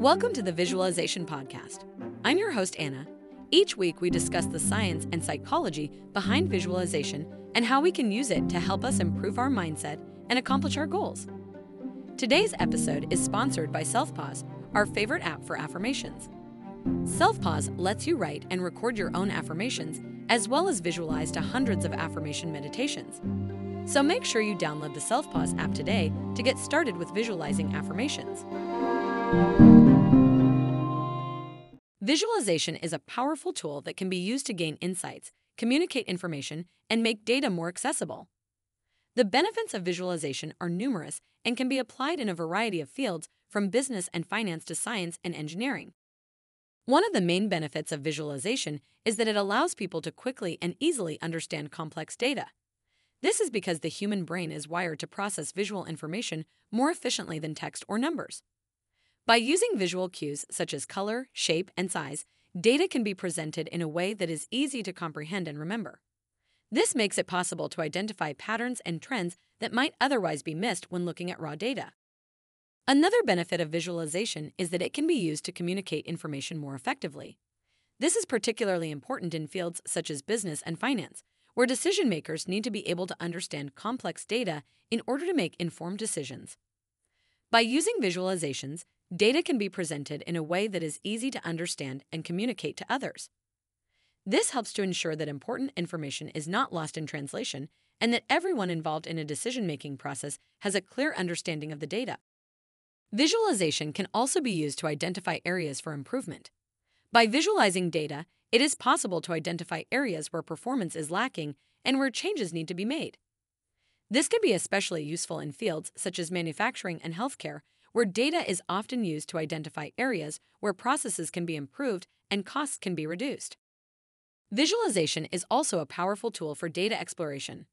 Welcome to the Visualization Podcast. I'm your host, Anna. Each week, we discuss the science and psychology behind visualization and how we can use it to help us improve our mindset and accomplish our goals. Today's episode is sponsored by SelfPause, our favorite app for affirmations. SelfPause lets you write and record your own affirmations, as well as visualize to hundreds of affirmation meditations. So make sure you download the SelfPause app today to get started with visualizing affirmations. Visualization is a powerful tool that can be used to gain insights, communicate information, and make data more accessible. The benefits of visualization are numerous and can be applied in a variety of fields from business and finance to science and engineering. One of the main benefits of visualization is that it allows people to quickly and easily understand complex data. This is because the human brain is wired to process visual information more efficiently than text or numbers. By using visual cues such as color, shape, and size, data can be presented in a way that is easy to comprehend and remember. This makes it possible to identify patterns and trends that might otherwise be missed when looking at raw data. Another benefit of visualization is that it can be used to communicate information more effectively. This is particularly important in fields such as business and finance, where decision makers need to be able to understand complex data in order to make informed decisions. By using visualizations, data can be presented in a way that is easy to understand and communicate to others. This helps to ensure that important information is not lost in translation and that everyone involved in a decision making process has a clear understanding of the data. Visualization can also be used to identify areas for improvement. By visualizing data, it is possible to identify areas where performance is lacking and where changes need to be made. This can be especially useful in fields such as manufacturing and healthcare, where data is often used to identify areas where processes can be improved and costs can be reduced. Visualization is also a powerful tool for data exploration.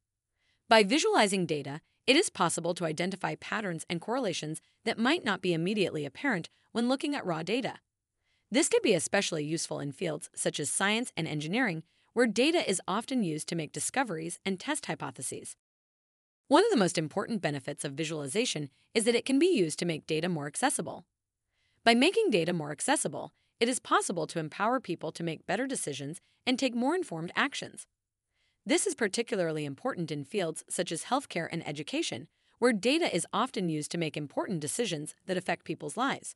By visualizing data, it is possible to identify patterns and correlations that might not be immediately apparent when looking at raw data. This can be especially useful in fields such as science and engineering, where data is often used to make discoveries and test hypotheses. One of the most important benefits of visualization is that it can be used to make data more accessible. By making data more accessible, it is possible to empower people to make better decisions and take more informed actions. This is particularly important in fields such as healthcare and education, where data is often used to make important decisions that affect people's lives.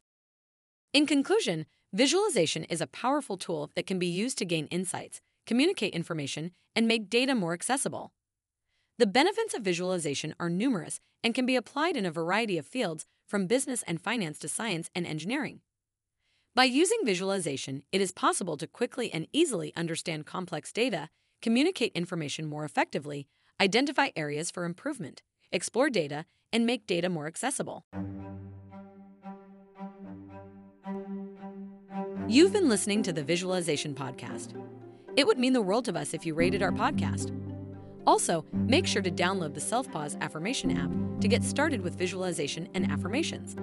In conclusion, visualization is a powerful tool that can be used to gain insights, communicate information, and make data more accessible. The benefits of visualization are numerous and can be applied in a variety of fields from business and finance to science and engineering. By using visualization, it is possible to quickly and easily understand complex data, communicate information more effectively, identify areas for improvement, explore data, and make data more accessible. You've been listening to the Visualization Podcast. It would mean the world to us if you rated our podcast. Also, make sure to download the Self-Pause Affirmation app to get started with visualization and affirmations.